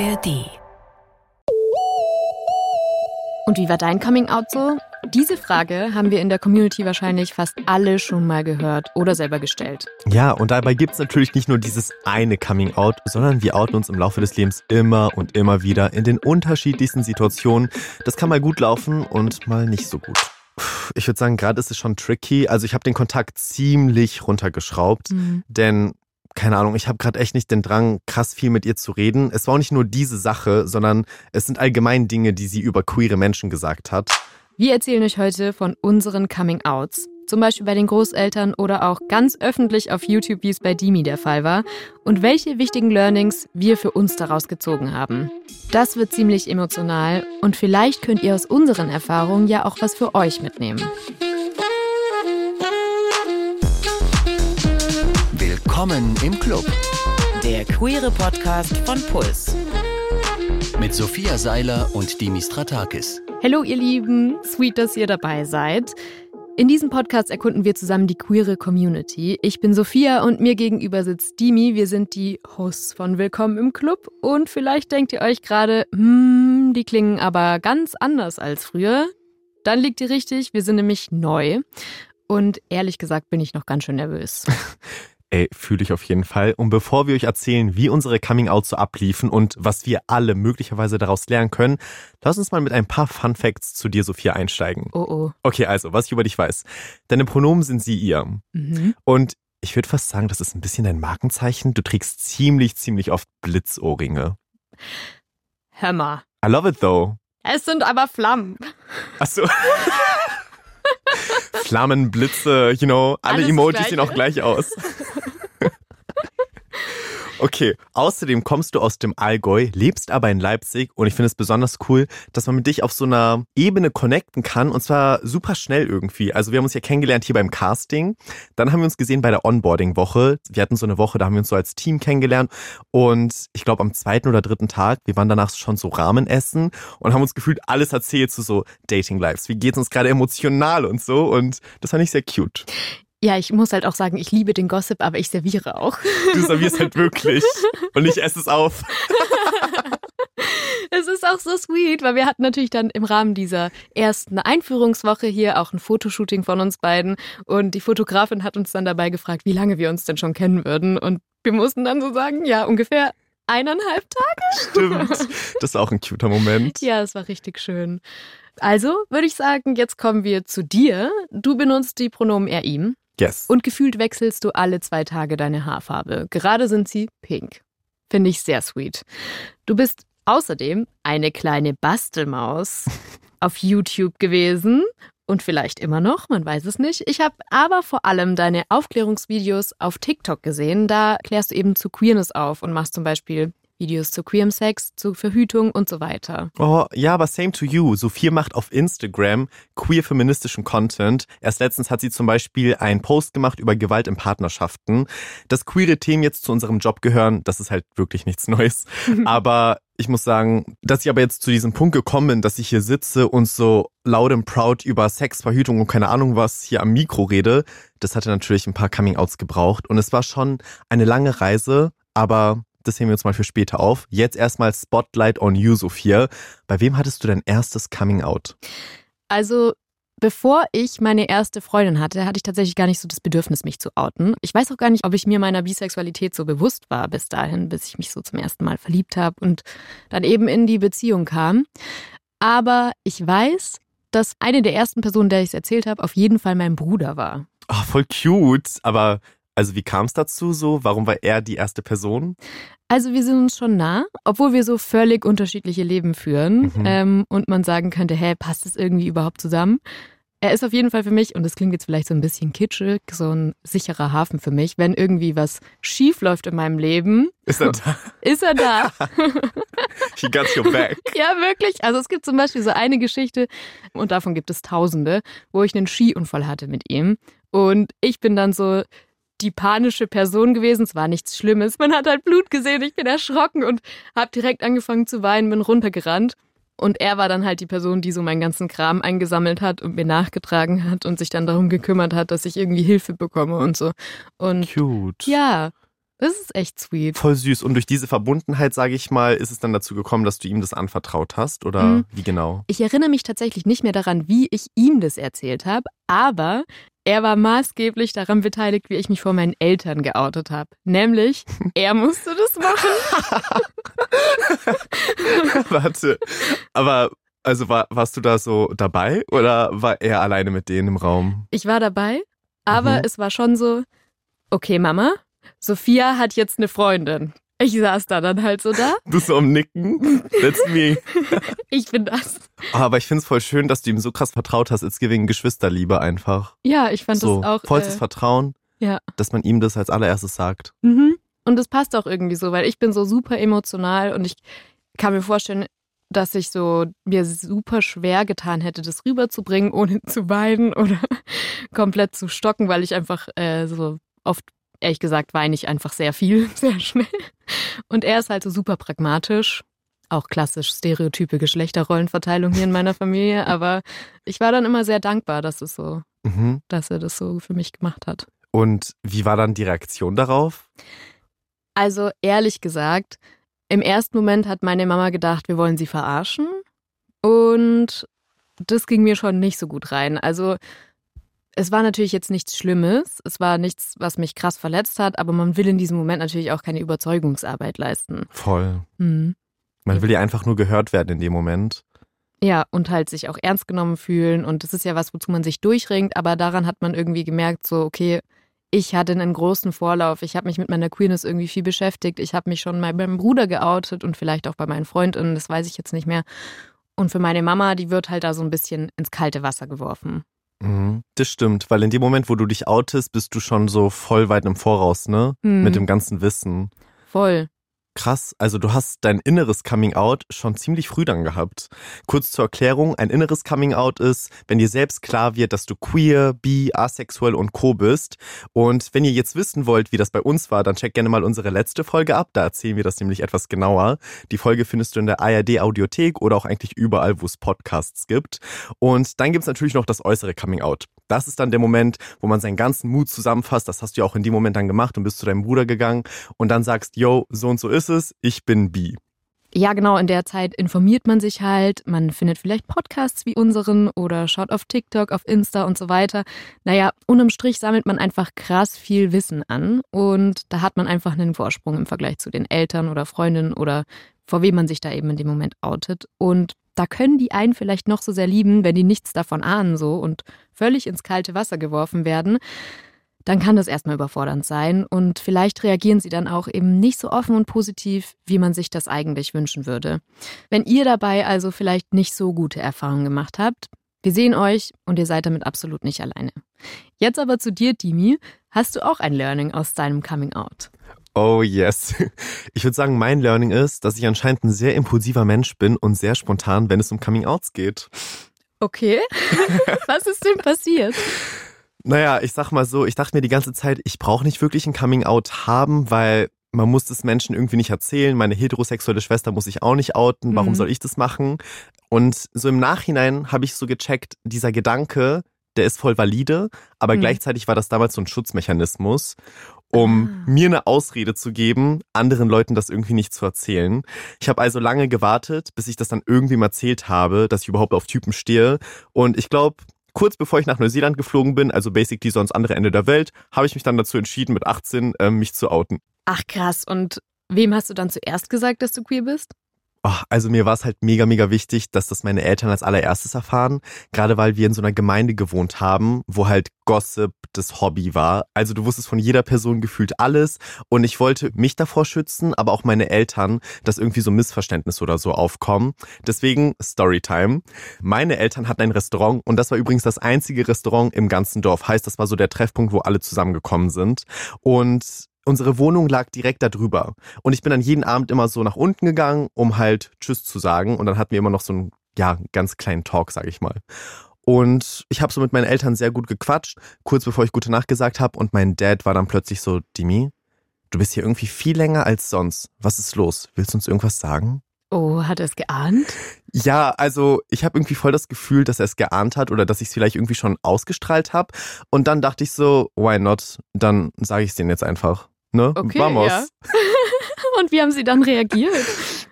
ARD. Und wie war dein Coming Out so? Diese Frage haben wir in der Community wahrscheinlich fast alle schon mal gehört oder selber gestellt. Ja, und dabei gibt es natürlich nicht nur dieses eine Coming Out, sondern wir outen uns im Laufe des Lebens immer und immer wieder in den unterschiedlichsten Situationen. Das kann mal gut laufen und mal nicht so gut. Ich würde sagen, gerade ist es schon tricky. Also ich habe den Kontakt ziemlich runtergeschraubt, Mhm. denn keine Ahnung, ich habe gerade echt nicht den Drang, krass viel mit ihr zu reden. Es war auch nicht nur diese Sache, sondern es sind allgemein Dinge, die sie über queere Menschen gesagt hat. Wir erzählen euch heute von unseren Coming Outs. Zum Beispiel bei den Großeltern oder auch ganz öffentlich auf YouTube, wie es bei Dimi der Fall war. Und welche wichtigen Learnings wir für uns daraus gezogen haben. Das wird ziemlich emotional und vielleicht könnt ihr aus unseren Erfahrungen ja auch was für euch mitnehmen. Willkommen im Club Der queere Podcast von Puls. mit Sophia Seiler und Dimis Stratakis. Hallo ihr Lieben, sweet, dass ihr dabei seid. In diesem Podcast erkunden wir zusammen die queere Community. Ich bin Sophia und mir gegenüber sitzt Dimi. Wir sind die Hosts von Willkommen im Club. Und vielleicht denkt ihr euch gerade, hm, die klingen aber ganz anders als früher. Dann liegt ihr richtig, wir sind nämlich neu. Und ehrlich gesagt bin ich noch ganz schön nervös. Ey, fühle ich auf jeden Fall. Und bevor wir euch erzählen, wie unsere Coming-Out so abliefen und was wir alle möglicherweise daraus lernen können, lass uns mal mit ein paar Fun Facts zu dir, Sophia, einsteigen. Oh oh. Okay, also, was ich über dich weiß. Deine Pronomen sind sie, ihr. Mhm. Und ich würde fast sagen, das ist ein bisschen dein Markenzeichen. Du trägst ziemlich, ziemlich oft Blitzohrringe. Hör mal. I love it though. Es sind aber Flammen. Achso. Flammen, Blitze, you know, alle Alles Emojis Gleiche. sehen auch gleich aus. Okay, außerdem kommst du aus dem Allgäu, lebst aber in Leipzig und ich finde es besonders cool, dass man mit dich auf so einer Ebene connecten kann und zwar super schnell irgendwie. Also wir haben uns ja kennengelernt hier beim Casting, dann haben wir uns gesehen bei der Onboarding-Woche. Wir hatten so eine Woche, da haben wir uns so als Team kennengelernt und ich glaube am zweiten oder dritten Tag, wir waren danach schon so Ramen essen und haben uns gefühlt alles erzählt zu so Dating-Lives. Wie geht's uns gerade emotional und so und das fand ich sehr cute. Ja, ich muss halt auch sagen, ich liebe den Gossip, aber ich serviere auch. Du servierst halt wirklich und ich esse es auf. Es ist auch so sweet, weil wir hatten natürlich dann im Rahmen dieser ersten Einführungswoche hier auch ein Fotoshooting von uns beiden und die Fotografin hat uns dann dabei gefragt, wie lange wir uns denn schon kennen würden und wir mussten dann so sagen, ja, ungefähr eineinhalb Tage. Stimmt. Das ist auch ein cuter Moment. Ja, es war richtig schön. Also würde ich sagen, jetzt kommen wir zu dir. Du benutzt die Pronomen er, ihm Yes. und gefühlt wechselst du alle zwei Tage deine Haarfarbe. Gerade sind sie pink. Finde ich sehr sweet. Du bist außerdem eine kleine Bastelmaus auf YouTube gewesen und vielleicht immer noch, man weiß es nicht. Ich habe aber vor allem deine Aufklärungsvideos auf TikTok gesehen. Da klärst du eben zu Queerness auf und machst zum Beispiel Videos zu queerem Sex, zu Verhütung und so weiter. Oh, ja, aber same to you. Sophie macht auf Instagram queer feministischen Content. Erst letztens hat sie zum Beispiel einen Post gemacht über Gewalt in Partnerschaften. Dass queere Themen jetzt zu unserem Job gehören, das ist halt wirklich nichts Neues. aber ich muss sagen, dass ich aber jetzt zu diesem Punkt gekommen bin, dass ich hier sitze und so laut und proud über Sex, Verhütung und keine Ahnung was hier am Mikro rede, das hatte natürlich ein paar Coming-Outs gebraucht. Und es war schon eine lange Reise, aber das heben wir uns mal für später auf. Jetzt erstmal Spotlight on you, Sophia. Bei wem hattest du dein erstes Coming Out? Also, bevor ich meine erste Freundin hatte, hatte ich tatsächlich gar nicht so das Bedürfnis, mich zu outen. Ich weiß auch gar nicht, ob ich mir meiner Bisexualität so bewusst war bis dahin, bis ich mich so zum ersten Mal verliebt habe und dann eben in die Beziehung kam. Aber ich weiß, dass eine der ersten Personen, der ich es erzählt habe, auf jeden Fall mein Bruder war. Oh, voll cute. Aber also wie kam es dazu so? Warum war er die erste Person? Also wir sind uns schon nah, obwohl wir so völlig unterschiedliche Leben führen Mhm. ähm, und man sagen könnte, hä, passt das irgendwie überhaupt zusammen? Er ist auf jeden Fall für mich, und das klingt jetzt vielleicht so ein bisschen kitschig, so ein sicherer Hafen für mich. Wenn irgendwie was schief läuft in meinem Leben, Ist er da? ist er da. He got your back. ja, wirklich. Also es gibt zum Beispiel so eine Geschichte, und davon gibt es tausende, wo ich einen Skiunfall hatte mit ihm. Und ich bin dann so die panische Person gewesen. Es war nichts Schlimmes. Man hat halt Blut gesehen. Ich bin erschrocken und habe direkt angefangen zu weinen, bin runtergerannt. Und er war dann halt die Person, die so meinen ganzen Kram eingesammelt hat und mir nachgetragen hat und sich dann darum gekümmert hat, dass ich irgendwie Hilfe bekomme und so. Und Cute. ja, Das ist echt sweet. Voll süß. Und durch diese Verbundenheit, sage ich mal, ist es dann dazu gekommen, dass du ihm das anvertraut hast? Oder Mhm. wie genau? Ich erinnere mich tatsächlich nicht mehr daran, wie ich ihm das erzählt habe, aber er war maßgeblich daran beteiligt, wie ich mich vor meinen Eltern geoutet habe. Nämlich, er musste das machen. Warte. Aber, also war, warst du da so dabei oder war er alleine mit denen im Raum? Ich war dabei, aber Mhm. es war schon so, okay, Mama, Sophia hat jetzt eine Freundin. Ich saß da dann halt so da. Du so am Nicken? That's me. Ich bin das. Aber ich finde es voll schön, dass du ihm so krass vertraut hast. It's giving Geschwisterliebe einfach. Ja, ich fand so, das auch. vollstes äh, Vertrauen, ja. dass man ihm das als allererstes sagt. Mhm. Und das passt auch irgendwie so, weil ich bin so super emotional und ich kann mir vorstellen, dass ich so mir super schwer getan hätte, das rüberzubringen, ohne zu weinen oder komplett zu stocken, weil ich einfach äh, so oft, ehrlich gesagt, weine ich einfach sehr viel, sehr schnell. Und er ist halt so super pragmatisch. Auch klassisch stereotype Geschlechterrollenverteilung hier in meiner Familie, aber ich war dann immer sehr dankbar, dass es so, Mhm. dass er das so für mich gemacht hat. Und wie war dann die Reaktion darauf? Also ehrlich gesagt, im ersten Moment hat meine Mama gedacht, wir wollen sie verarschen. Und das ging mir schon nicht so gut rein. Also es war natürlich jetzt nichts Schlimmes. Es war nichts, was mich krass verletzt hat. Aber man will in diesem Moment natürlich auch keine Überzeugungsarbeit leisten. Voll. Mhm. Man will ja einfach nur gehört werden in dem Moment. Ja, und halt sich auch ernst genommen fühlen. Und das ist ja was, wozu man sich durchringt. Aber daran hat man irgendwie gemerkt, so, okay, ich hatte einen großen Vorlauf. Ich habe mich mit meiner Queerness irgendwie viel beschäftigt. Ich habe mich schon mal beim Bruder geoutet und vielleicht auch bei meinen Freundinnen. Das weiß ich jetzt nicht mehr. Und für meine Mama, die wird halt da so ein bisschen ins kalte Wasser geworfen. Mhm. Das stimmt, weil in dem Moment, wo du dich outest, bist du schon so voll weit im Voraus, ne? Mhm. Mit dem ganzen Wissen. Voll. Krass, also du hast dein inneres Coming Out schon ziemlich früh dann gehabt. Kurz zur Erklärung, ein inneres Coming Out ist, wenn dir selbst klar wird, dass du queer, bi, asexuell und co bist. Und wenn ihr jetzt wissen wollt, wie das bei uns war, dann checkt gerne mal unsere letzte Folge ab, da erzählen wir das nämlich etwas genauer. Die Folge findest du in der ARD Audiothek oder auch eigentlich überall, wo es Podcasts gibt. Und dann gibt's natürlich noch das äußere Coming Out. Das ist dann der Moment, wo man seinen ganzen Mut zusammenfasst. Das hast du ja auch in dem Moment dann gemacht und bist zu deinem Bruder gegangen und dann sagst, yo, so und so ist es, ich bin bi. Ja, genau, in der Zeit informiert man sich halt, man findet vielleicht Podcasts wie unseren oder schaut auf TikTok, auf Insta und so weiter. Naja, unterm Strich sammelt man einfach krass viel Wissen an und da hat man einfach einen Vorsprung im Vergleich zu den Eltern oder Freundinnen oder vor wem man sich da eben in dem Moment outet. Und da können die einen vielleicht noch so sehr lieben, wenn die nichts davon ahnen so und völlig ins kalte Wasser geworfen werden dann kann das erstmal überfordernd sein und vielleicht reagieren sie dann auch eben nicht so offen und positiv, wie man sich das eigentlich wünschen würde. Wenn ihr dabei also vielleicht nicht so gute Erfahrungen gemacht habt, wir sehen euch und ihr seid damit absolut nicht alleine. Jetzt aber zu dir, Dimi. Hast du auch ein Learning aus deinem Coming Out? Oh yes. Ich würde sagen, mein Learning ist, dass ich anscheinend ein sehr impulsiver Mensch bin und sehr spontan, wenn es um Coming Outs geht. Okay. Was ist denn passiert? Naja, ich sag mal so, ich dachte mir die ganze Zeit, ich brauche nicht wirklich ein Coming Out haben, weil man muss das Menschen irgendwie nicht erzählen. Meine heterosexuelle Schwester muss ich auch nicht outen. Warum Mhm. soll ich das machen? Und so im Nachhinein habe ich so gecheckt, dieser Gedanke, der ist voll valide, aber Mhm. gleichzeitig war das damals so ein Schutzmechanismus, um Ah. mir eine Ausrede zu geben, anderen Leuten das irgendwie nicht zu erzählen. Ich habe also lange gewartet, bis ich das dann irgendwem erzählt habe, dass ich überhaupt auf Typen stehe. Und ich glaube, kurz bevor ich nach Neuseeland geflogen bin, also basically so ans andere Ende der Welt, habe ich mich dann dazu entschieden, mit 18 ähm, mich zu outen. Ach krass. Und wem hast du dann zuerst gesagt, dass du queer bist? Oh, also mir war es halt mega, mega wichtig, dass das meine Eltern als allererstes erfahren. Gerade weil wir in so einer Gemeinde gewohnt haben, wo halt Gossip das Hobby war. Also du wusstest von jeder Person gefühlt alles. Und ich wollte mich davor schützen, aber auch meine Eltern, dass irgendwie so Missverständnisse oder so aufkommen. Deswegen Storytime. Meine Eltern hatten ein Restaurant und das war übrigens das einzige Restaurant im ganzen Dorf. Heißt, das war so der Treffpunkt, wo alle zusammengekommen sind. Und unsere Wohnung lag direkt da drüber. Und ich bin dann jeden Abend immer so nach unten gegangen, um halt Tschüss zu sagen. Und dann hatten wir immer noch so einen, ja, ganz kleinen Talk, sag ich mal. Und ich habe so mit meinen Eltern sehr gut gequatscht, kurz bevor ich gute Nacht gesagt habe. Und mein Dad war dann plötzlich so, Dimi, du bist hier irgendwie viel länger als sonst. Was ist los? Willst du uns irgendwas sagen? Oh, hat er es geahnt? Ja, also ich habe irgendwie voll das Gefühl, dass er es geahnt hat oder dass ich es vielleicht irgendwie schon ausgestrahlt habe. Und dann dachte ich so, why not? Dann sage ich es denen jetzt einfach. Ne? Okay, Vamos. ja. Und wie haben sie dann reagiert?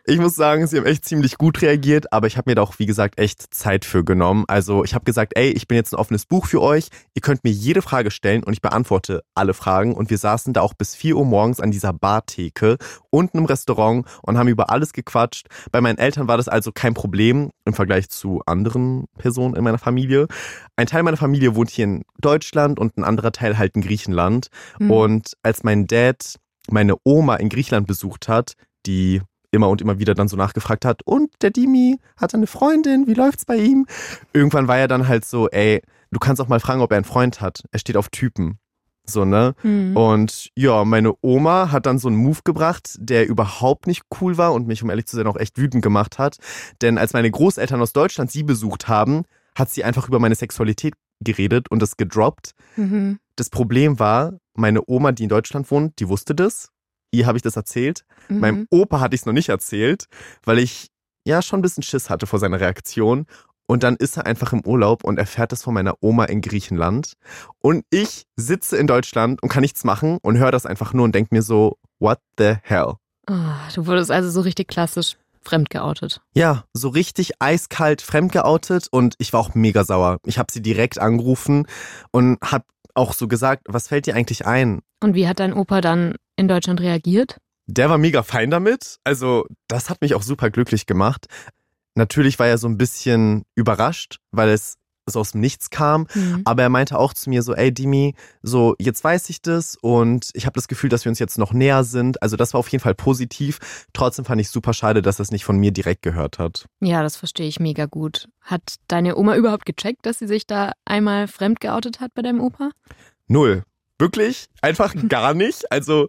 Ich muss sagen, sie haben echt ziemlich gut reagiert, aber ich habe mir da auch, wie gesagt, echt Zeit für genommen. Also ich habe gesagt, ey, ich bin jetzt ein offenes Buch für euch. Ihr könnt mir jede Frage stellen und ich beantworte alle Fragen. Und wir saßen da auch bis 4 Uhr morgens an dieser Bartheke unten im Restaurant und haben über alles gequatscht. Bei meinen Eltern war das also kein Problem im Vergleich zu anderen Personen in meiner Familie. Ein Teil meiner Familie wohnt hier in Deutschland und ein anderer Teil halt in Griechenland. Hm. Und als mein Dad meine Oma in Griechenland besucht hat, die immer und immer wieder dann so nachgefragt hat, und der Dimi hat eine Freundin, wie läuft's bei ihm? Irgendwann war er dann halt so, ey, du kannst auch mal fragen, ob er einen Freund hat. Er steht auf Typen. So, ne? Hm. Und ja, meine Oma hat dann so einen Move gebracht, der überhaupt nicht cool war und mich, um ehrlich zu sein, auch echt wütend gemacht hat. Denn als meine Großeltern aus Deutschland sie besucht haben, hat sie einfach über meine Sexualität geredet und das gedroppt. Mhm. Das Problem war, meine Oma, die in Deutschland wohnt, die wusste das. Ihr habe ich das erzählt. Mhm. Meinem Opa hatte ich es noch nicht erzählt, weil ich ja schon ein bisschen Schiss hatte vor seiner Reaktion. Und dann ist er einfach im Urlaub und erfährt das von meiner Oma in Griechenland. Und ich sitze in Deutschland und kann nichts machen und höre das einfach nur und denke mir so, what the hell? Ah, du wurdest also so richtig klassisch fremdgeoutet. Ja, so richtig eiskalt fremdgeoutet und ich war auch mega sauer. Ich habe sie direkt angerufen und habe auch so gesagt, was fällt dir eigentlich ein? Und wie hat dein Opa dann in Deutschland reagiert? Der war mega fein damit. Also, das hat mich auch super glücklich gemacht. Natürlich war er so ein bisschen überrascht, weil es so aus dem Nichts kam. Hm. Aber er meinte auch zu mir so, ey Dimi, so jetzt weiß ich das und ich habe das Gefühl, dass wir uns jetzt noch näher sind. Also das war auf jeden Fall positiv. Trotzdem fand ich super schade, dass er es nicht von mir direkt gehört hat. Ja, das verstehe ich mega gut. Hat deine Oma überhaupt gecheckt, dass sie sich da einmal fremd geoutet hat bei deinem Opa? Null. Wirklich? Einfach gar nicht. Also,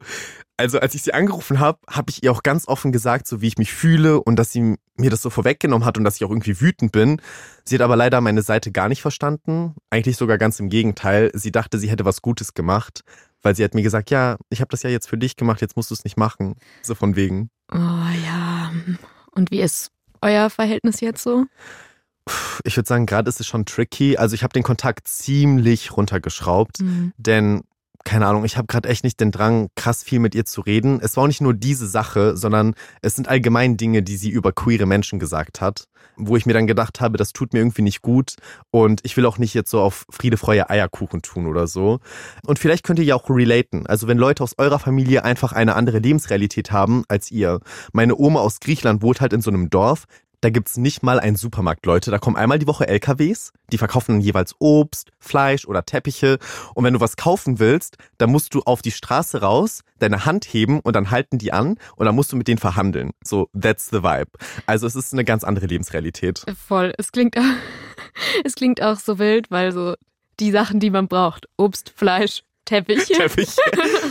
also als ich sie angerufen habe, habe ich ihr auch ganz offen gesagt, so wie ich mich fühle und dass sie mir das so vorweggenommen hat und dass ich auch irgendwie wütend bin. Sie hat aber leider meine Seite gar nicht verstanden. Eigentlich sogar ganz im Gegenteil. Sie dachte, sie hätte was Gutes gemacht, weil sie hat mir gesagt, ja, ich habe das ja jetzt für dich gemacht, jetzt musst du es nicht machen. So von wegen. Oh ja. Und wie ist euer Verhältnis jetzt so? Ich würde sagen, gerade ist es schon tricky. Also ich habe den Kontakt ziemlich runtergeschraubt, Hm. denn keine Ahnung, ich habe gerade echt nicht den Drang, krass viel mit ihr zu reden. Es war auch nicht nur diese Sache, sondern es sind allgemein Dinge, die sie über queere Menschen gesagt hat, wo ich mir dann gedacht habe, das tut mir irgendwie nicht gut und ich will auch nicht jetzt so auf Friede, Freude, Eierkuchen tun oder so. Und vielleicht könnt ihr ja auch relaten. Also wenn Leute aus eurer Familie einfach eine andere Lebensrealität haben als ihr. Meine Oma aus Griechenland wohnt halt in so einem Dorf, da gibt's nicht mal einen Supermarkt, Leute. Da kommen einmal die Woche LKWs, die verkaufen dann jeweils Obst, Fleisch oder Teppiche. Und wenn du was kaufen willst, dann musst du auf die Straße raus, deine Hand heben und dann halten die an und dann musst du mit denen verhandeln. So, that's the vibe. Also es ist eine ganz andere Lebensrealität. Voll. Es klingt, es klingt auch so wild, weil so die Sachen, die man braucht, Obst, Fleisch, Teppich. Teppich.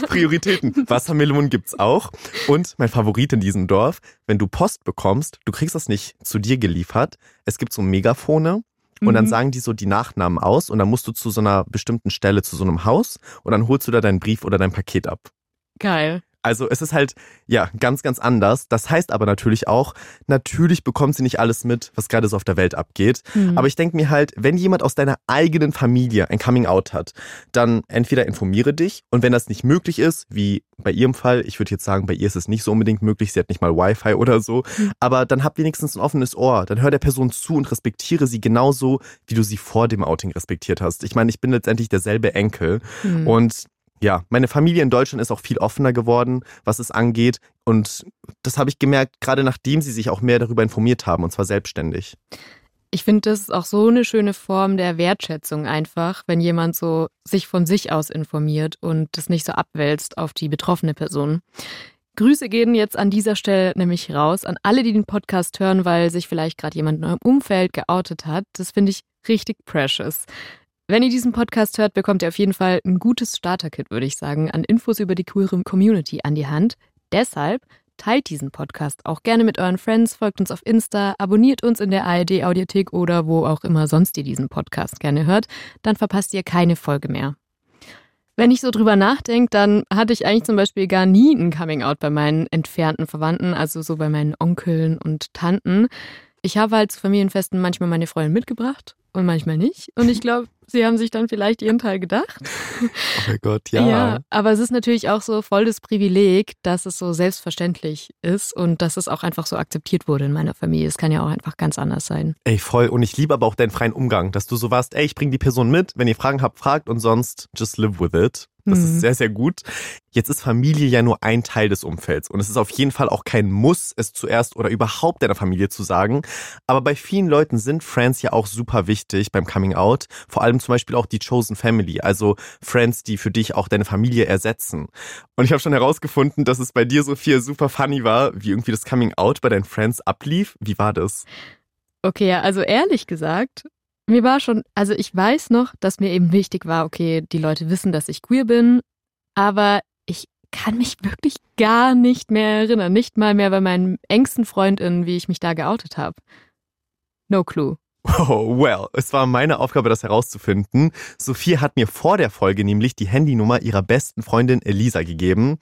Prioritäten. Wassermelonen gibt's auch. Und mein Favorit in diesem Dorf, wenn du Post bekommst, du kriegst das nicht zu dir geliefert. Es gibt so Megafone und dann Mhm. sagen die so die Nachnamen aus und dann musst du zu so einer bestimmten Stelle, zu so einem Haus und dann holst du da deinen Brief oder dein Paket ab. Geil. Also es ist halt, ja, ganz, ganz anders. Das heißt aber natürlich auch, natürlich bekommt sie nicht alles mit, was gerade so auf der Welt abgeht. Hm. Aber ich denke mir halt, wenn jemand aus deiner eigenen Familie ein Coming-out hat, dann entweder informiere dich und wenn das nicht möglich ist, wie bei ihrem Fall, ich würde jetzt sagen, bei ihr ist es nicht so unbedingt möglich, sie hat nicht mal Wi-Fi oder so, Mhm. aber dann hab wenigstens ein offenes Ohr, dann hör der Person zu und respektiere sie genauso, wie du sie vor dem Outing respektiert hast. Ich meine, ich bin letztendlich derselbe Enkel Hm. und ja, meine Familie in Deutschland ist auch viel offener geworden, was es angeht. Und das habe ich gemerkt, gerade nachdem sie sich auch mehr darüber informiert haben, und zwar selbstständig. Ich finde, das ist auch so eine schöne Form der Wertschätzung einfach, wenn jemand so sich von sich aus informiert und das nicht so abwälzt auf die betroffene Person. Grüße gehen jetzt an dieser Stelle nämlich raus an alle, die den Podcast hören, weil sich vielleicht gerade jemand in eurem Umfeld geoutet hat. Das finde ich richtig precious. Wenn ihr diesen Podcast hört, bekommt ihr auf jeden Fall ein gutes Starter-Kit, würde ich sagen, an Infos über die queere Community an die Hand. Deshalb teilt diesen Podcast auch gerne mit euren Friends, folgt uns auf Insta, abonniert uns in der ARD Audiothek oder wo auch immer sonst ihr diesen Podcast gerne hört, dann verpasst ihr keine Folge mehr. Wenn ich so drüber nachdenke, dann hatte ich eigentlich zum Beispiel gar nie ein Coming-out bei meinen entfernten Verwandten, also so bei meinen Onkeln und Tanten. Ich habe halt zu Familienfesten manchmal meine Freundin mitgebracht und manchmal nicht. Und ich glaube, Sie haben sich dann vielleicht ihren Teil gedacht. Oh mein Gott, ja. Ja, aber es ist natürlich auch so voll das Privileg, dass es so selbstverständlich ist und dass es auch einfach so akzeptiert wurde in meiner Familie. Es kann ja auch einfach ganz anders sein. Ey, voll. Und ich liebe aber auch deinen freien Umgang, dass du so warst, ey, ich bring die Person mit, wenn ihr Fragen habt, fragt und sonst just live with it. Das Mhm. ist sehr, sehr gut. Jetzt ist Familie ja nur ein Teil des Umfelds und es ist auf jeden Fall auch kein Muss, es zuerst oder überhaupt deiner Familie zu sagen. Aber bei vielen Leuten sind Friends ja auch super wichtig beim Coming Out. Vor allem zum Beispiel auch die Chosen Family, also Friends, die für dich auch deine Familie ersetzen. Und ich habe schon herausgefunden, dass es bei dir, Sophia, super funny war, wie irgendwie das Coming Out bei deinen Friends ablief. Wie war das? Okay, ja, also ehrlich gesagt, mir war schon, also ich weiß noch, dass mir eben wichtig war, okay, die Leute wissen, dass ich queer bin, aber ich kann mich wirklich gar nicht mehr erinnern, nicht mal mehr bei meinen engsten Freundinnen, wie ich mich da geoutet habe. No clue. Oh, well, es war meine Aufgabe, das herauszufinden. Sophie hat mir vor der Folge nämlich die Handynummer ihrer besten Freundin Elisa gegeben.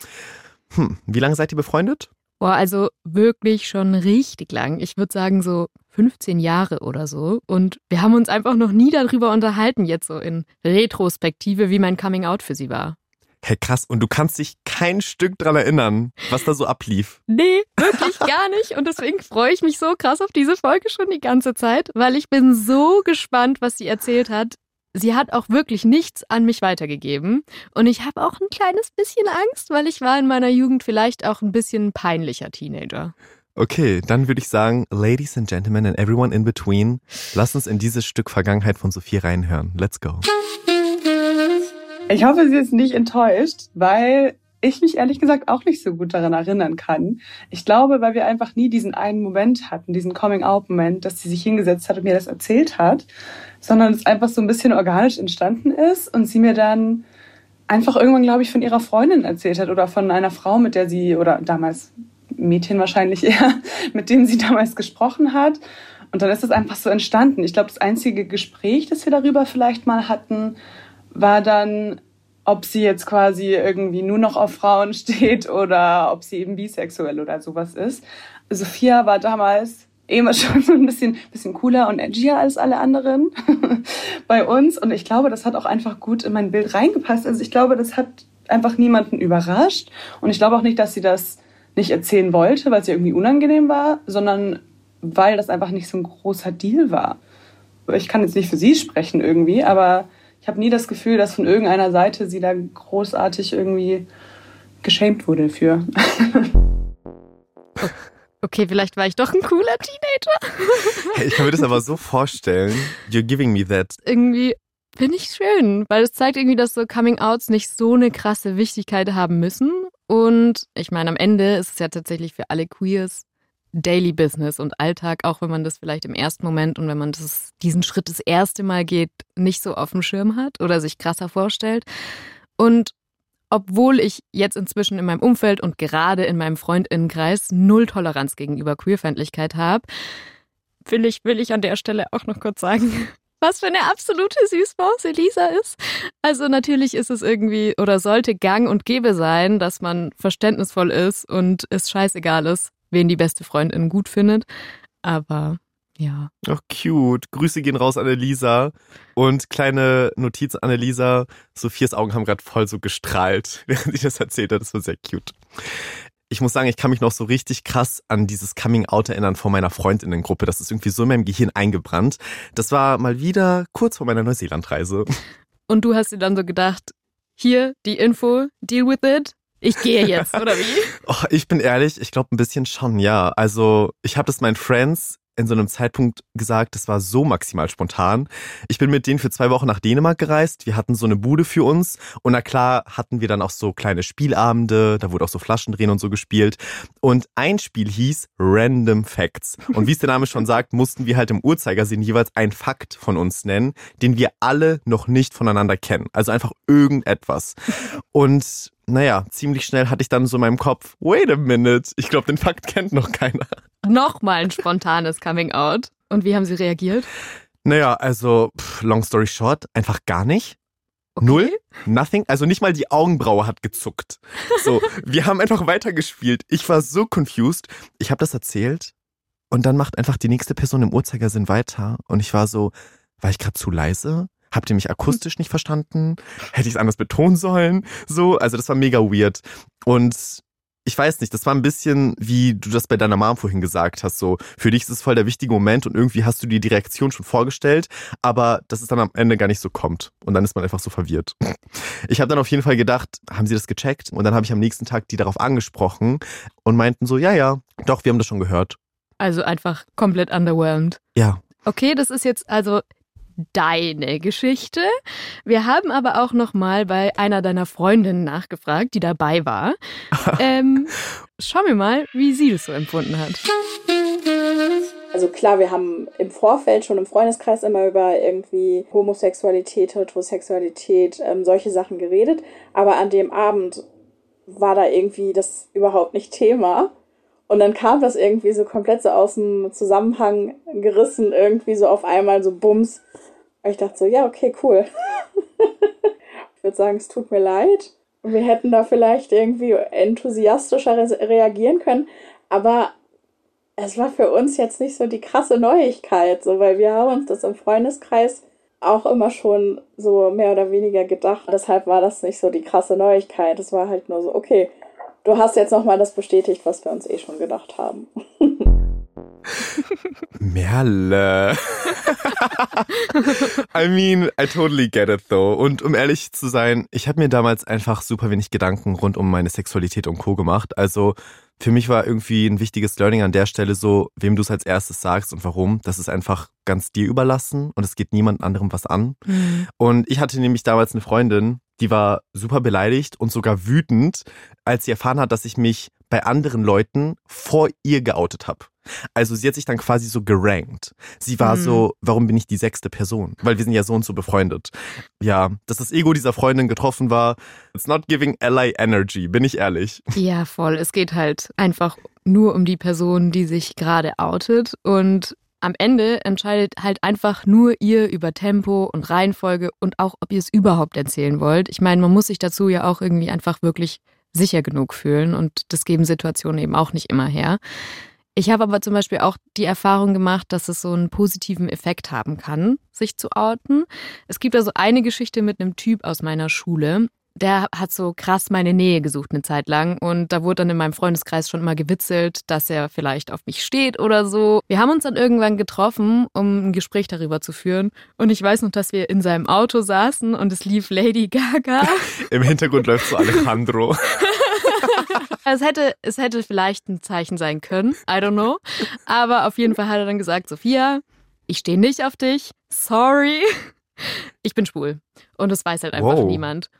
Hm, wie lange seid ihr befreundet? Boah, also wirklich schon richtig lang. Ich würde sagen so 15 Jahre oder so. Und wir haben uns einfach noch nie darüber unterhalten, jetzt so in Retrospektive, wie mein Coming Out für sie war. Hey, krass, und du kannst dich kein Stück dran erinnern, was da so ablief. Nee, wirklich gar nicht. Und deswegen freue ich mich so krass auf diese Folge schon die ganze Zeit, weil ich bin so gespannt, was sie erzählt hat. Sie hat auch wirklich nichts an mich weitergegeben. Und ich habe auch ein kleines bisschen Angst, weil ich war in meiner Jugend vielleicht auch ein bisschen peinlicher Teenager. Okay, dann würde ich sagen, Ladies and Gentlemen and everyone in between, lass uns in dieses Stück Vergangenheit von Sophie reinhören. Let's go. Ich hoffe, sie ist nicht enttäuscht, weil ich mich ehrlich gesagt auch nicht so gut daran erinnern kann. Ich glaube, weil wir einfach nie diesen einen Moment hatten, diesen Coming-out-Moment, dass sie sich hingesetzt hat und mir das erzählt hat, sondern es einfach so ein bisschen organisch entstanden ist und sie mir dann einfach irgendwann, glaube ich, von ihrer Freundin erzählt hat oder von einer Frau, mit der sie, oder damals Mädchen wahrscheinlich eher, mit dem sie damals gesprochen hat. Und dann ist es einfach so entstanden. Ich glaube, das einzige Gespräch, das wir darüber vielleicht mal hatten, war dann, ob sie jetzt quasi irgendwie nur noch auf Frauen steht oder ob sie eben bisexuell oder sowas ist. Sophia war damals immer schon so ein bisschen, bisschen cooler und edgier als alle anderen bei uns. Und ich glaube, das hat auch einfach gut in mein Bild reingepasst. Also ich glaube, das hat einfach niemanden überrascht. Und ich glaube auch nicht, dass sie das nicht erzählen wollte, weil es ihr irgendwie unangenehm war, sondern weil das einfach nicht so ein großer Deal war. Ich kann jetzt nicht für sie sprechen irgendwie, aber ich habe nie das Gefühl, dass von irgendeiner Seite sie da großartig irgendwie geschämt wurde für. Okay, vielleicht war ich doch ein cooler Teenager. Ich kann mir das aber so vorstellen. You're giving me that. Irgendwie finde ich schön, weil es zeigt irgendwie, dass so Coming-Outs nicht so eine krasse Wichtigkeit haben müssen. Und ich meine, am Ende ist es ja tatsächlich für alle Queers Daily Business und Alltag, auch wenn man das vielleicht im ersten Moment und wenn man das, diesen Schritt das erste Mal geht, nicht so auf dem Schirm hat oder sich krasser vorstellt. Und obwohl ich jetzt inzwischen in meinem Umfeld und gerade in meinem Freundinnenkreis null Toleranz gegenüber Queerfeindlichkeit habe, will ich, will ich an der Stelle auch noch kurz sagen, was für eine absolute Süßmaus Elisa ist. Also natürlich ist es irgendwie oder sollte gang und gäbe sein, dass man verständnisvoll ist und es scheißegal ist, wen die beste Freundin gut findet. Aber ja. Ach, cute. Grüße gehen raus an Elisa. Und kleine Notiz an Elisa. Sophias Augen haben gerade voll so gestrahlt, während sie das erzählt hat. Das war sehr cute. Ich muss sagen, ich kann mich noch so richtig krass an dieses Coming-out erinnern von meiner Freundinnengruppe. Das ist irgendwie so in meinem Gehirn eingebrannt. Das war mal wieder kurz vor meiner Neuseelandreise. Und du hast dir dann so gedacht, hier die Info, deal with it. Ich gehe jetzt, oder wie? Oh, ich bin ehrlich, ich glaube ein bisschen schon, ja. Also ich habe das meinen Friends in so einem Zeitpunkt gesagt, das war so maximal spontan. Ich bin mit denen für zwei Wochen nach Dänemark gereist. Wir hatten so eine Bude für uns. Und na klar hatten wir dann auch so kleine Spielabende. Da wurde auch so Flaschendrehen und so gespielt. Und ein Spiel hieß Random Facts. Und wie es der Name schon sagt, mussten wir halt im Uhrzeigersinn jeweils einen Fakt von uns nennen, den wir alle noch nicht voneinander kennen. Also einfach irgendetwas. Und naja, ziemlich schnell hatte ich dann so in meinem Kopf, wait a minute, ich glaube, den Fakt kennt noch keiner. Nochmal ein spontanes Coming Out. Und wie haben sie reagiert? Naja, also, pff, long story short, einfach gar nicht. Okay. Null, nothing, also nicht mal die Augenbraue hat gezuckt. So, wir haben einfach weitergespielt. Ich war so confused. Ich habe das erzählt und dann macht einfach die nächste Person im Uhrzeigersinn weiter und ich war so, war ich gerade zu leise? habt ihr mich akustisch nicht verstanden? Hätte ich es anders betonen sollen? So, also das war mega weird. Und ich weiß nicht, das war ein bisschen, wie du das bei deiner Mom vorhin gesagt hast. So, für dich ist es voll der wichtige Moment und irgendwie hast du dir die Reaktion schon vorgestellt, aber dass es dann am Ende gar nicht so kommt. Und dann ist man einfach so verwirrt. Ich habe dann auf jeden Fall gedacht, haben sie das gecheckt? Und dann habe ich am nächsten Tag die darauf angesprochen und meinten so, ja, ja, doch, wir haben das schon gehört. Also einfach komplett underwhelmed. Ja. Okay, das ist jetzt also deine Geschichte. Wir haben aber auch noch mal bei einer deiner Freundinnen nachgefragt, die dabei war. ähm, schauen wir mal, wie sie das so empfunden hat. Also klar, wir haben im Vorfeld schon im Freundeskreis immer über irgendwie Homosexualität, Heterosexualität, ähm, solche Sachen geredet. Aber an dem Abend war da irgendwie das überhaupt nicht Thema. Und dann kam das irgendwie so komplett so aus dem Zusammenhang gerissen, irgendwie so auf einmal so Bums. Und ich dachte so, ja, okay, cool. ich würde sagen, es tut mir leid. Wir hätten da vielleicht irgendwie enthusiastischer reagieren können. Aber es war für uns jetzt nicht so die krasse Neuigkeit, so, weil wir haben uns das im Freundeskreis auch immer schon so mehr oder weniger gedacht. Deshalb war das nicht so die krasse Neuigkeit. Es war halt nur so, okay, du hast jetzt nochmal das bestätigt, was wir uns eh schon gedacht haben. Merle. I mean, I totally get it though. Und um ehrlich zu sein, ich habe mir damals einfach super wenig Gedanken rund um meine Sexualität und Co. gemacht. Also für mich war irgendwie ein wichtiges Learning an der Stelle so, wem du es als erstes sagst und warum. Das ist einfach ganz dir überlassen und es geht niemand anderem was an. Mhm. Und ich hatte nämlich damals eine Freundin, die war super beleidigt und sogar wütend, als sie erfahren hat, dass ich mich bei anderen Leuten vor ihr geoutet habe. Also sie hat sich dann quasi so gerankt. Sie war mhm. so, warum bin ich die sechste Person? Weil wir sind ja so und so befreundet. Ja, dass das Ego dieser Freundin getroffen war, it's not giving ally energy, bin ich ehrlich. Ja, voll. Es geht halt einfach nur um die Person, die sich gerade outet und am Ende entscheidet halt einfach nur ihr über Tempo und Reihenfolge und auch, ob ihr es überhaupt erzählen wollt. Ich meine, man muss sich dazu ja auch irgendwie einfach wirklich sicher genug fühlen und das geben Situationen eben auch nicht immer her. Ich habe aber zum Beispiel auch die Erfahrung gemacht, dass es so einen positiven Effekt haben kann, sich zu outen. Es gibt also eine Geschichte mit einem Typ aus meiner Schule, der hat so krass meine Nähe gesucht eine Zeit lang und da wurde dann in meinem Freundeskreis schon immer gewitzelt, dass er vielleicht auf mich steht oder so. Wir haben uns dann irgendwann getroffen, um ein Gespräch darüber zu führen und ich weiß noch, dass wir in seinem Auto saßen und es lief Lady Gaga. Im Hintergrund läuft so Alejandro. es hätte, es hätte vielleicht ein Zeichen sein können, I don't know. Aber auf jeden Fall hat er dann gesagt, Sophia, ich stehe nicht auf dich, sorry. Ich bin schwul. Und das weiß halt einfach wow. niemand.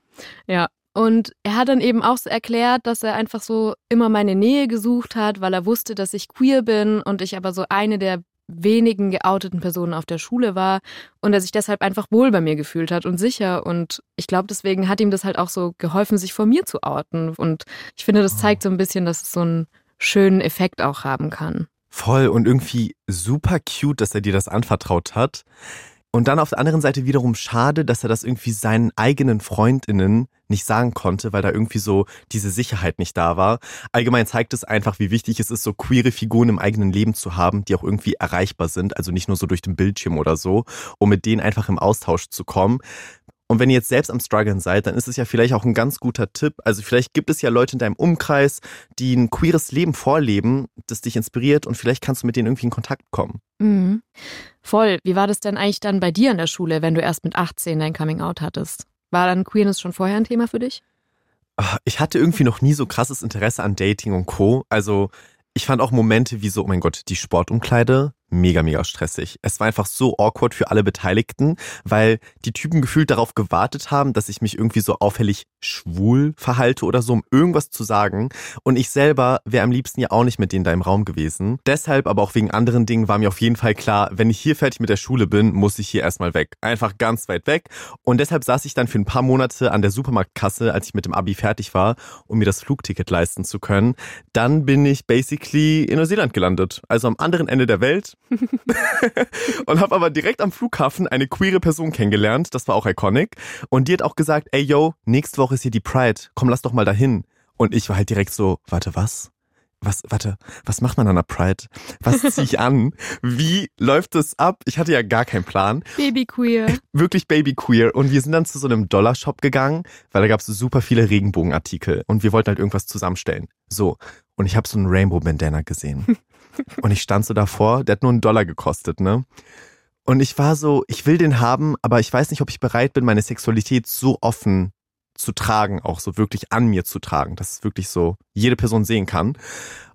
Ja. Und er hat dann eben auch so erklärt, dass er einfach so immer meine Nähe gesucht hat, weil er wusste, dass ich queer bin und ich aber so eine der wenigen geouteten Personen auf der Schule war und er sich deshalb einfach wohl bei mir gefühlt hat und sicher. Und ich glaube, deswegen hat ihm das halt auch so geholfen, sich vor mir zu outen. Und ich finde, das zeigt so ein bisschen, dass es so einen schönen Effekt auch haben kann. Voll und irgendwie super cute, dass er dir das anvertraut hat. Und dann auf der anderen Seite wiederum schade, dass er das irgendwie seinen eigenen Freundinnen nicht sagen konnte, weil da irgendwie so diese Sicherheit nicht da war. Allgemein zeigt es einfach, wie wichtig es ist, so queere Figuren im eigenen Leben zu haben, die auch irgendwie erreichbar sind, also nicht nur so durch den Bildschirm oder so, um mit denen einfach im Austausch zu kommen. Und wenn ihr jetzt selbst am Struggeln seid, dann ist es ja vielleicht auch ein ganz guter Tipp. Also vielleicht gibt es ja Leute in deinem Umkreis, die ein queeres Leben vorleben, das dich inspiriert und vielleicht kannst du mit denen irgendwie in Kontakt kommen. Mhm. Voll. Wie war das denn eigentlich dann bei dir in der Schule, wenn du erst mit 18 dein Coming Out hattest? War dann Queerness schon vorher ein Thema für dich? Ah, ich hatte irgendwie noch nie so krasses Interesse an Dating und Co. Also ich fand auch Momente wie so, oh mein Gott, die Sportumkleide, mega, mega stressig. Es war einfach so awkward für alle Beteiligten, weil die Typen gefühlt darauf gewartet haben, dass ich mich irgendwie so auffällig schwul verhalte oder so, um irgendwas zu sagen. Und ich selber wäre am liebsten ja auch nicht mit denen da im Raum gewesen. Deshalb, aber auch wegen anderen Dingen, war mir auf jeden Fall klar, wenn ich hier fertig mit der Schule bin, muss ich hier erstmal weg. Einfach ganz weit weg. Und deshalb saß ich dann für ein paar Monate an der Supermarktkasse, als ich mit dem Abi fertig war, um mir das Flugticket leisten zu können. Dann bin ich basically in Neuseeland gelandet. Also am anderen Ende der Welt und habe aber direkt am Flughafen eine queere Person kennengelernt. Das war auch iconic. Und die hat auch gesagt, ey yo, nächste Woche ist hier die Pride. Komm, lass doch mal dahin. Und ich war halt direkt so, warte, was? was, warte, was macht man an der Pride? Was ziehe ich an? Wie läuft das ab? Ich hatte ja gar keinen Plan. Babyqueer. Wirklich Babyqueer. Und wir sind dann zu so einem Dollarshop gegangen, weil da gab es super viele Regenbogenartikel und wir wollten halt irgendwas zusammenstellen. So. Und ich habe so einen Rainbow-Bandana gesehen. Und ich stand so davor, der hat nur einen Dollar gekostet, ne? Und ich war so, ich will den haben, aber ich weiß nicht, ob ich bereit bin, meine Sexualität so offen zu tragen, auch so wirklich an mir zu tragen, dass es wirklich so jede Person sehen kann.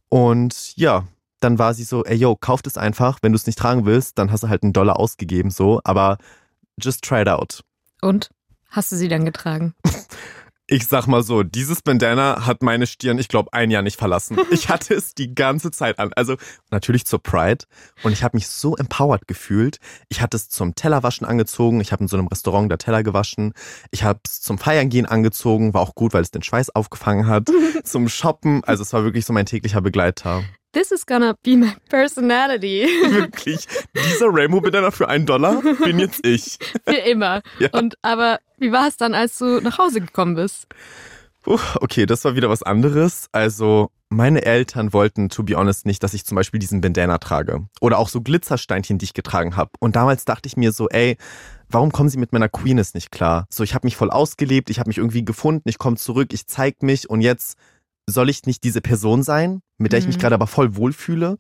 Und ja, dann war sie so, ey yo, kauft es einfach, wenn du es nicht tragen willst, dann hast du halt einen Dollar ausgegeben, so, aber just try it out. Und? Hast du sie dann getragen? Ich sag mal so, dieses Bandana hat meine Stirn, ich glaube, ein Jahr nicht verlassen. Ich hatte es die ganze Zeit an. Also natürlich zur Pride. Und ich habe mich so empowered gefühlt. Ich hatte es zum Tellerwaschen angezogen. Ich habe in so einem Restaurant da Teller gewaschen. Ich habe es zum Feiern gehen angezogen. War auch gut, weil es den Schweiß aufgefangen hat. zum Shoppen. Also es war wirklich so mein täglicher Begleiter. This is gonna be my personality. Wirklich. Dieser Rainbow Bandana für einen Dollar bin jetzt ich. Für immer. Ja. Und aber wie war es dann, als du nach Hause gekommen bist? Puh, okay, das war wieder was anderes. Also, meine Eltern wollten, to be honest, nicht, dass ich zum Beispiel diesen Bandana trage. Oder auch so Glitzersteinchen, die ich getragen habe. Und damals dachte ich mir so, ey, warum kommen sie mit meiner Queerness nicht klar? So, ich habe mich voll ausgelebt, ich habe mich irgendwie gefunden, ich komme zurück, ich zeig mich und jetzt soll ich nicht diese Person sein, mit der ich mich Mhm. gerade aber voll wohlfühle.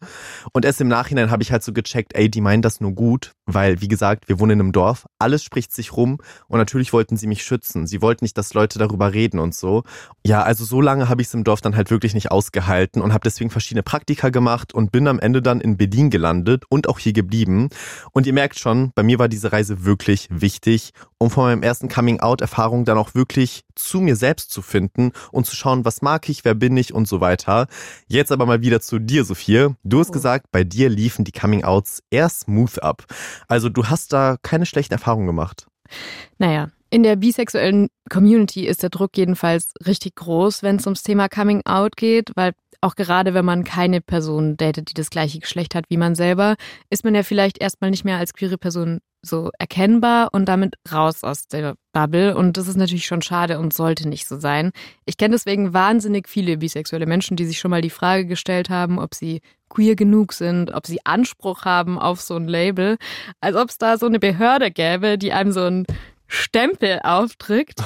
Und erst im Nachhinein habe ich halt so gecheckt, ey, die meinen das nur gut, weil, wie gesagt, wir wohnen in einem Dorf, alles spricht sich rum und natürlich wollten sie mich schützen. Sie wollten nicht, dass Leute darüber reden und so. Ja, also so lange habe ich es im Dorf dann halt wirklich nicht ausgehalten und habe deswegen verschiedene Praktika gemacht und bin am Ende dann in Berlin gelandet und auch hier geblieben. Und ihr merkt schon, bei mir war diese Reise wirklich wichtig, um von meinem ersten Coming-out-Erfahrung dann auch wirklich zu mir selbst zu finden und zu schauen, was mag ich, wer bin ich und so weiter. Jetzt aber mal wieder zu dir, Sophie. Du hast Oh. gesagt, bei dir liefen die Coming-outs eher smooth ab. Also du hast da keine schlechten Erfahrungen gemacht. Naja, in der bisexuellen Community ist der Druck jedenfalls richtig groß, wenn es ums Thema Coming Out geht, weil auch gerade wenn man keine Person datet, die das gleiche Geschlecht hat wie man selber, ist man ja vielleicht erstmal nicht mehr als queere Person so erkennbar und damit raus aus der Bubble. Und das ist natürlich schon schade und sollte nicht so sein. Ich kenne deswegen wahnsinnig viele bisexuelle Menschen, die sich schon mal die Frage gestellt haben, ob sie queer genug sind, ob sie Anspruch haben auf so ein Label, als ob es da so eine Behörde gäbe, die einem so ein Stempel aufdrückt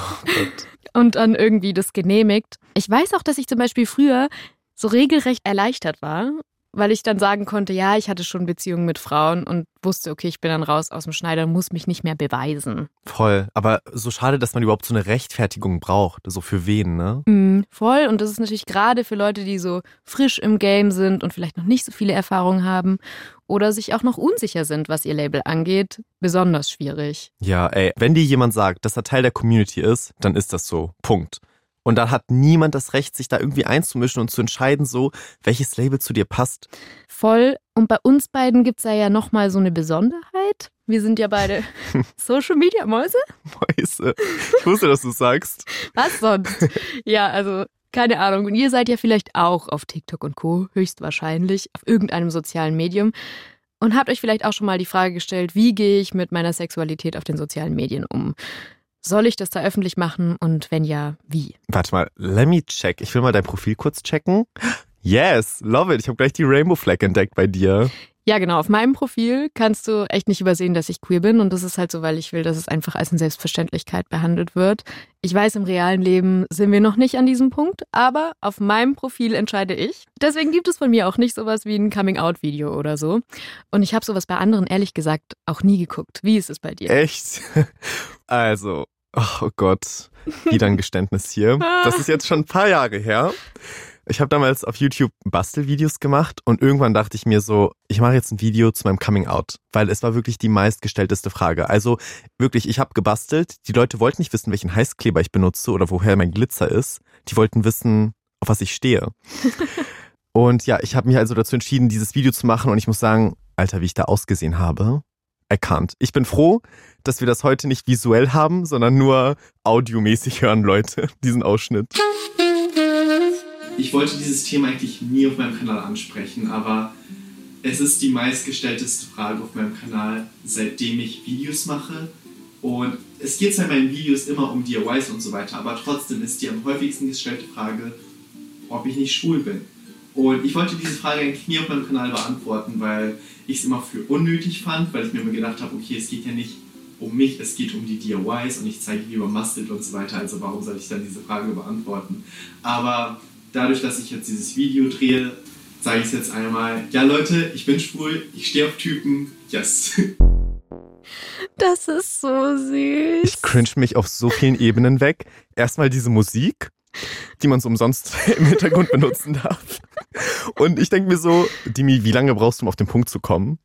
und dann irgendwie das genehmigt. Ich weiß auch, dass ich zum Beispiel früher so regelrecht erleichtert war, weil ich dann sagen konnte, ja, ich hatte schon Beziehungen mit Frauen und wusste, okay, ich bin dann raus aus dem Schneider und muss mich nicht mehr beweisen. Voll. Aber so schade, dass man überhaupt so eine Rechtfertigung braucht. So für wen, ne? Mhm, voll. Und das ist natürlich gerade für Leute, die so frisch im Game sind und vielleicht noch nicht so viele Erfahrungen haben oder sich auch noch unsicher sind, was ihr Label angeht, besonders schwierig. Ja, ey, wenn dir jemand sagt, dass er Teil der Community ist, dann ist das so. Punkt. Und dann hat niemand das Recht, sich da irgendwie einzumischen und zu entscheiden, so, welches Label zu dir passt. Voll. Und bei uns beiden gibt's da ja nochmal so eine Besonderheit. Wir sind ja beide Social Media Mäuse. Mäuse. Ich wusste, dass du sagst. Was sonst? ja, also keine Ahnung. Und ihr seid ja vielleicht auch auf TikTok und Co. höchstwahrscheinlich auf irgendeinem sozialen Medium. Und habt euch vielleicht auch schon mal die Frage gestellt, wie gehe ich mit meiner Sexualität auf den sozialen Medien um? Soll ich das da öffentlich machen und wenn ja, wie? Warte mal, let me check. Ich will mal dein Profil kurz checken. Yes, love it. Ich habe gleich die Rainbow Flag entdeckt bei dir. Ja, genau. Auf meinem Profil kannst du echt nicht übersehen, dass ich queer bin. Und das ist halt so, weil ich will, dass es einfach als eine Selbstverständlichkeit behandelt wird. Ich weiß, im realen Leben sind wir noch nicht an diesem Punkt, aber auf meinem Profil entscheide ich. Deswegen gibt es von mir auch nicht sowas wie ein Coming-out-Video oder so. Und ich habe sowas bei anderen, ehrlich gesagt, auch nie geguckt. Wie ist es bei dir? Echt? Also, oh Gott, wieder ein Geständnis hier. Das ist jetzt schon ein paar Jahre her. Ich habe damals auf YouTube Bastelvideos gemacht und irgendwann dachte ich mir so, ich mache jetzt ein Video zu meinem Coming Out, weil es war wirklich die meistgestellteste Frage. Also wirklich, ich habe gebastelt. Die Leute wollten nicht wissen, welchen Heißkleber ich benutze oder woher mein Glitzer ist. Die wollten wissen, auf was ich stehe. und ja, ich habe mich also dazu entschieden, dieses Video zu machen und ich muss sagen, Alter, wie ich da ausgesehen habe, I can't. Ich bin froh, dass wir das heute nicht visuell haben, sondern nur audiomäßig hören, Leute, diesen Ausschnitt. Ich wollte dieses Thema eigentlich nie auf meinem Kanal ansprechen, aber es ist die meistgestellteste Frage auf meinem Kanal, seitdem ich Videos mache. Und es geht zwar in meinen Videos immer um DIYs und so weiter, aber trotzdem ist die am häufigsten gestellte Frage, ob ich nicht schwul bin. Und ich wollte diese Frage eigentlich nie auf meinem Kanal beantworten, weil ich es immer für unnötig fand, weil ich mir immer gedacht habe, okay, es geht ja nicht um mich, es geht um die DIYs und ich zeige lieber Musted und so weiter, also warum soll ich dann diese Frage beantworten? Aber dadurch, dass ich jetzt dieses Video drehe, sage ich es jetzt einmal, ja Leute, ich bin schwul, ich stehe auf Typen, yes. Das ist so süß. Ich cringe mich auf so vielen Ebenen weg. Erstmal diese Musik, die man so umsonst im Hintergrund benutzen darf. Und ich denke mir so, Dimi, wie lange brauchst du, um auf den Punkt zu kommen?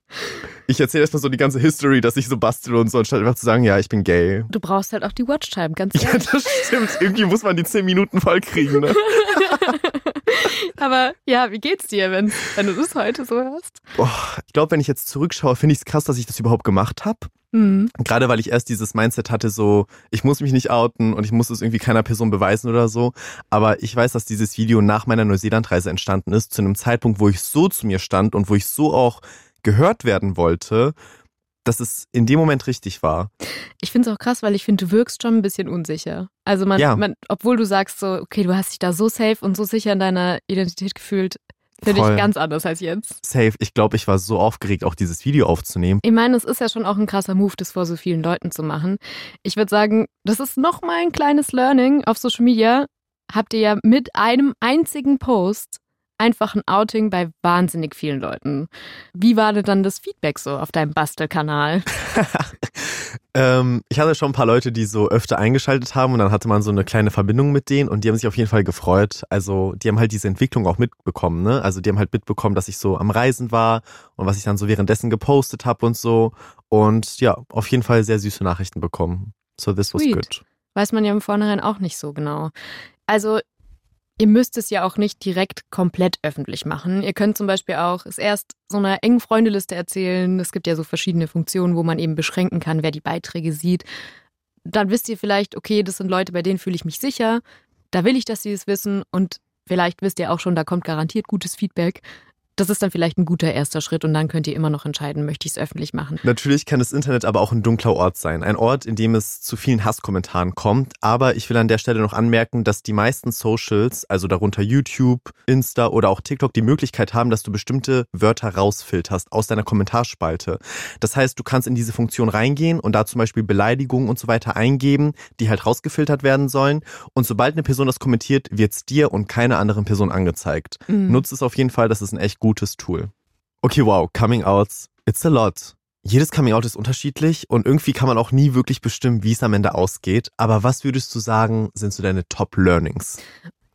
Ich erzähle erstmal so die ganze History, dass ich so bastel und so, anstatt einfach zu sagen, ja, ich bin gay. Du brauchst halt auch die Watchtime, ganz Ja, ehrlich. das stimmt. Irgendwie muss man die 10 Minuten voll kriegen, ne? Aber ja, wie geht's dir, wenn, wenn du das heute so hast? Boah, ich glaube, wenn ich jetzt zurückschaue, finde ich es krass, dass ich das überhaupt gemacht habe. Hm. Gerade weil ich erst dieses Mindset hatte, so, ich muss mich nicht outen und ich muss es irgendwie keiner Person beweisen oder so. Aber ich weiß, dass dieses Video nach meiner Neuseelandreise entstanden ist, zu einem Zeitpunkt, wo ich so zu mir stand und wo ich so auch gehört werden wollte, dass es in dem Moment richtig war. Ich finde es auch krass, weil ich finde, du wirkst schon ein bisschen unsicher. Also man, Ja. man, obwohl du sagst so, okay, du hast dich da so safe und so sicher in deiner Identität gefühlt, finde ich ganz anders als jetzt. Safe. Ich glaube, ich war so aufgeregt, auch dieses Video aufzunehmen. Ich meine, es ist ja schon auch ein krasser Move, das vor so vielen Leuten zu machen. Ich würde sagen, das ist nochmal ein kleines Learning auf Social Media. Habt ihr ja mit einem einzigen Post einfach ein Outing bei wahnsinnig vielen Leuten. Wie war denn dann das Feedback so auf deinem Bastelkanal? Ähm, ich hatte schon ein paar Leute, die so öfter eingeschaltet haben und dann hatte man so eine kleine Verbindung mit denen und die haben sich auf jeden Fall gefreut. Also die haben halt diese Entwicklung auch mitbekommen, ne? Also die haben halt mitbekommen, dass ich so am Reisen war und was ich dann so währenddessen gepostet habe und so. Und ja, auf jeden Fall sehr süße Nachrichten bekommen. So this was Sweet. good. Weiß man ja im Vornherein auch nicht so genau. Also, ihr müsst es ja auch nicht direkt komplett öffentlich machen. Ihr könnt zum Beispiel auch es erst so einer engen Freundeliste erzählen. Es gibt ja so verschiedene Funktionen, wo man eben beschränken kann, wer die Beiträge sieht. Dann wisst ihr vielleicht, okay, das sind Leute, bei denen fühle ich mich sicher. Da will ich, dass sie es wissen. Und vielleicht wisst ihr auch schon, da kommt garantiert gutes Feedback. Das ist dann vielleicht ein guter erster Schritt und dann könnt ihr immer noch entscheiden, möchte ich es öffentlich machen. Natürlich kann das Internet aber auch ein dunkler Ort sein. Ein Ort, in dem es zu vielen Hasskommentaren kommt. Aber ich will an der Stelle noch anmerken, dass die meisten Socials, also darunter YouTube, Insta oder auch TikTok, die Möglichkeit haben, dass du bestimmte Wörter rausfilterst aus deiner Kommentarspalte. Das heißt, du kannst in diese Funktion reingehen und da zum Beispiel Beleidigungen und so weiter eingeben, die halt rausgefiltert werden sollen. Und sobald eine Person das kommentiert, wird es dir und keiner anderen Person angezeigt. Mhm. Nutzt es auf jeden Fall, das ist ein echt gutes Tool. Okay, wow, Coming Outs, it's a lot. Jedes Coming Out ist unterschiedlich und irgendwie kann man auch nie wirklich bestimmen, wie es am Ende ausgeht. Aber was würdest du sagen, sind so deine Top Learnings?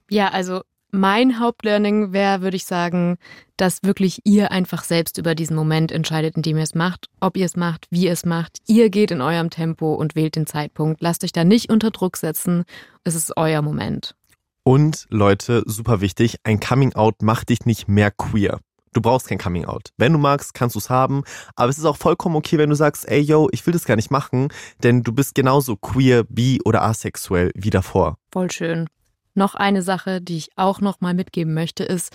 Ja, also mein Hauptlearning wäre, würde ich sagen, dass wirklich ihr einfach selbst über diesen Moment entscheidet, in dem ihr es macht, ob ihr es macht, wie ihr es macht. Ihr geht in eurem Tempo und wählt den Zeitpunkt. Lasst euch da nicht unter Druck setzen. Es ist euer Moment. Und Leute, super wichtig, ein Coming Out macht dich nicht mehr queer. Du brauchst kein Coming Out. Wenn du magst, kannst du es haben. Aber es ist auch vollkommen okay, wenn du sagst, ey yo, ich will das gar nicht machen, denn du bist genauso queer, bi oder asexuell wie davor. Voll schön. Noch eine Sache, die ich auch noch mal mitgeben möchte, ist,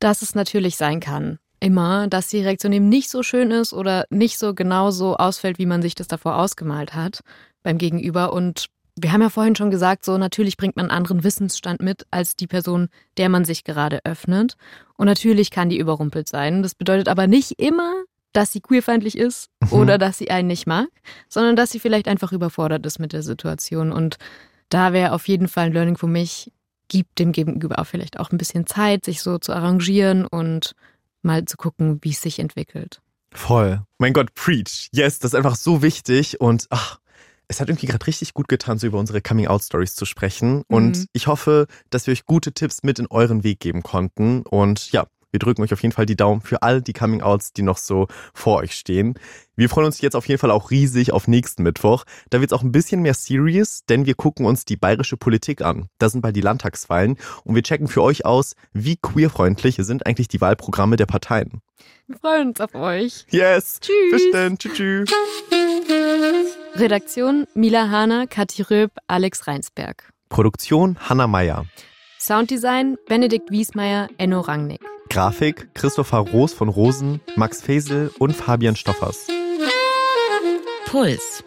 dass es natürlich sein kann, immer, dass die Reaktion eben nicht so schön ist oder nicht so genau so ausfällt, wie man sich das davor ausgemalt hat beim Gegenüber. Und wir haben ja vorhin schon gesagt, so natürlich bringt man einen anderen Wissensstand mit als die Person, der man sich gerade öffnet. Und natürlich kann die überrumpelt sein. Das bedeutet aber nicht immer, dass sie queerfeindlich ist Mhm. oder dass sie einen nicht mag, sondern dass sie vielleicht einfach überfordert ist mit der Situation. Und da wäre auf jeden Fall ein Learning für mich, gibt dem Gegenüber auch vielleicht auch ein bisschen Zeit, sich so zu arrangieren und mal zu gucken, wie es sich entwickelt. Voll. Mein Gott, preach. Yes, das ist einfach so wichtig und ach, es hat irgendwie gerade richtig gut getan, so über unsere Coming-out-Stories zu sprechen. Und Mhm. ich hoffe, dass wir euch gute Tipps mit in euren Weg geben konnten. Und ja, wir drücken euch auf jeden Fall die Daumen für all die Coming-outs, die noch so vor euch stehen. Wir freuen uns jetzt auf jeden Fall auch riesig auf nächsten Mittwoch. Da wird es auch ein bisschen mehr serious, denn wir gucken uns die bayerische Politik an. Da sind bald die Landtagswahlen und wir checken für euch aus, wie queerfreundlich sind eigentlich die Wahlprogramme der Parteien. Wir freuen uns auf euch. Yes! Tschüss. Bis dann. Tschüss. tschüss. Redaktion Mila Hahner, Kathi Röb, Alex Reinsberg. Produktion Hanna Meyer. Sounddesign Benedikt Wiesmeier, Enno Rangnick. Grafik Christopher Roos von Rosen, Max Fesel und Fabian Stoffers. Puls.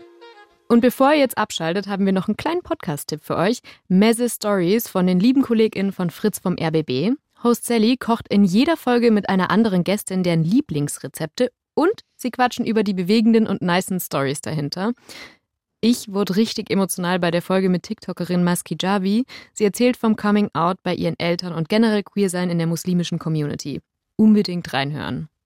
Und bevor ihr jetzt abschaltet, haben wir noch einen kleinen Podcast-Tipp für euch. Messe Stories von den lieben KollegInnen von Fritz vom RBB. Host Sally kocht in jeder Folge mit einer anderen Gästin deren Lieblingsrezepte und sie quatschen über die bewegenden und nicen Stories dahinter. Ich wurde richtig emotional bei der Folge mit TikTokerin Maski Javi. Sie erzählt vom Coming Out bei ihren Eltern und generell Queersein in der muslimischen Community. Unbedingt reinhören.